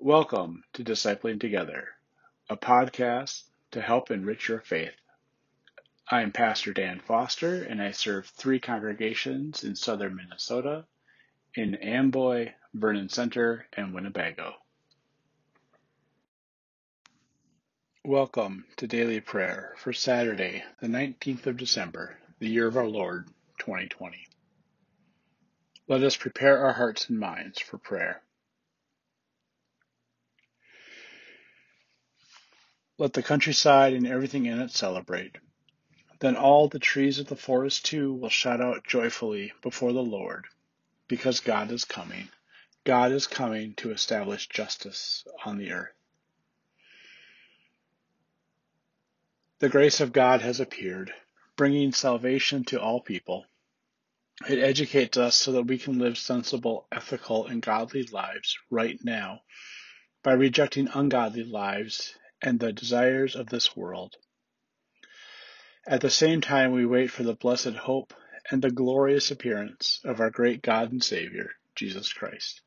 Welcome to Discipling Together, a podcast to help enrich your faith. I am Pastor Dan Foster, and I serve three congregations in southern Minnesota in Amboy, Vernon Center, and Winnebago. Welcome to Daily Prayer for Saturday, the 19th of December, the year of our Lord, 2020. Let us prepare our hearts and minds for prayer. Let the countryside and everything in it celebrate. Then all the trees of the forest too will shout out joyfully before the Lord, because God is coming. God is coming to establish justice on the earth. The grace of God has appeared, bringing salvation to all people. It educates us so that we can live sensible, ethical, and godly lives right now by rejecting ungodly lives and the desires of this world. At the same time, we wait for the blessed hope and the glorious appearance of our great God and Savior, Jesus Christ.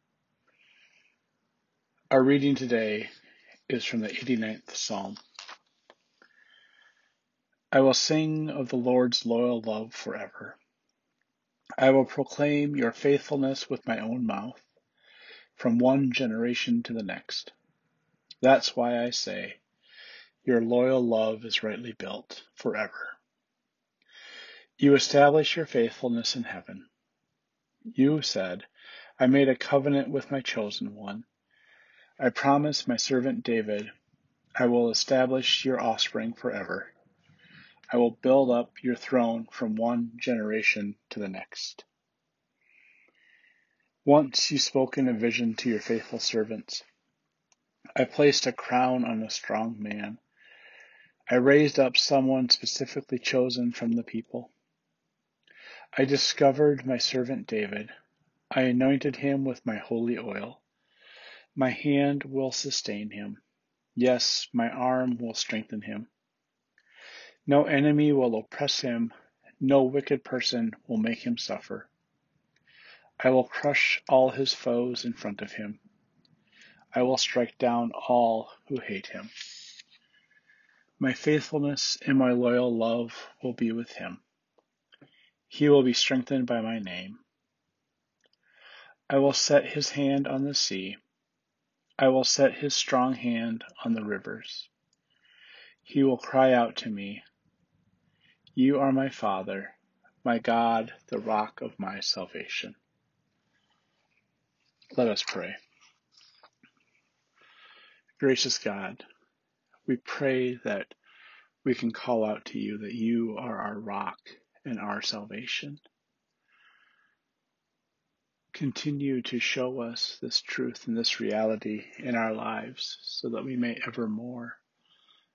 Our reading today is from the 89th Psalm. I will sing of the Lord's loyal love forever. I will proclaim your faithfulness with my own mouth, from one generation to the next. That's why I say, Your loyal love is rightly built forever. You establish your faithfulness in heaven. You said, I made a covenant with my chosen one. I promised my servant David, I will establish your offspring forever. I will build up your throne from one generation to the next. Once you spoke in a vision to your faithful servants. I placed a crown on a strong man. I raised up someone specifically chosen from the people. I discovered my servant David. I anointed him with my holy oil. My hand will sustain him. Yes, my arm will strengthen him. No enemy will oppress him, no wicked person will make him suffer. I will crush all his foes in front of him. I will strike down all who hate him. My faithfulness and my loyal love will be with him. He will be strengthened by my name. I will set his hand on the sea. I will set his strong hand on the rivers. He will cry out to me, you are my Father, my God, the rock of my salvation. Let us pray. Gracious God, we pray that we can call out to you that you are our rock and our salvation. Continue to show us this truth and this reality in our lives so that we may evermore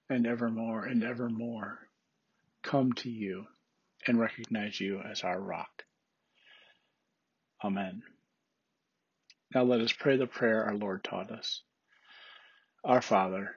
and evermore and evermore come to you and recognize you as our rock. Amen. Now let us pray the prayer our Lord taught us. Our Father,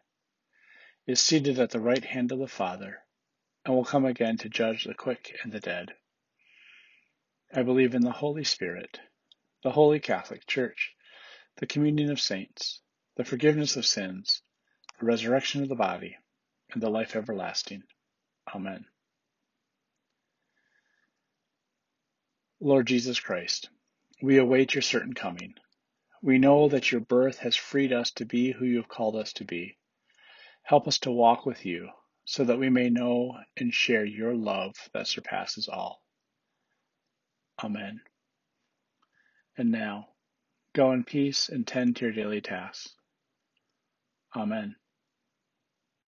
is seated at the right hand of the Father, and will come again to judge the quick and the dead. I believe in the Holy Spirit, the Holy Catholic Church, the communion of saints, the forgiveness of sins, the resurrection of the body, and the life everlasting. Amen. Lord Jesus Christ, we await your certain coming. We know that your birth has freed us to be who you have called us to be. Help us to walk with you so that we may know and share your love that surpasses all. Amen. And now, go in peace and tend to your daily tasks. Amen.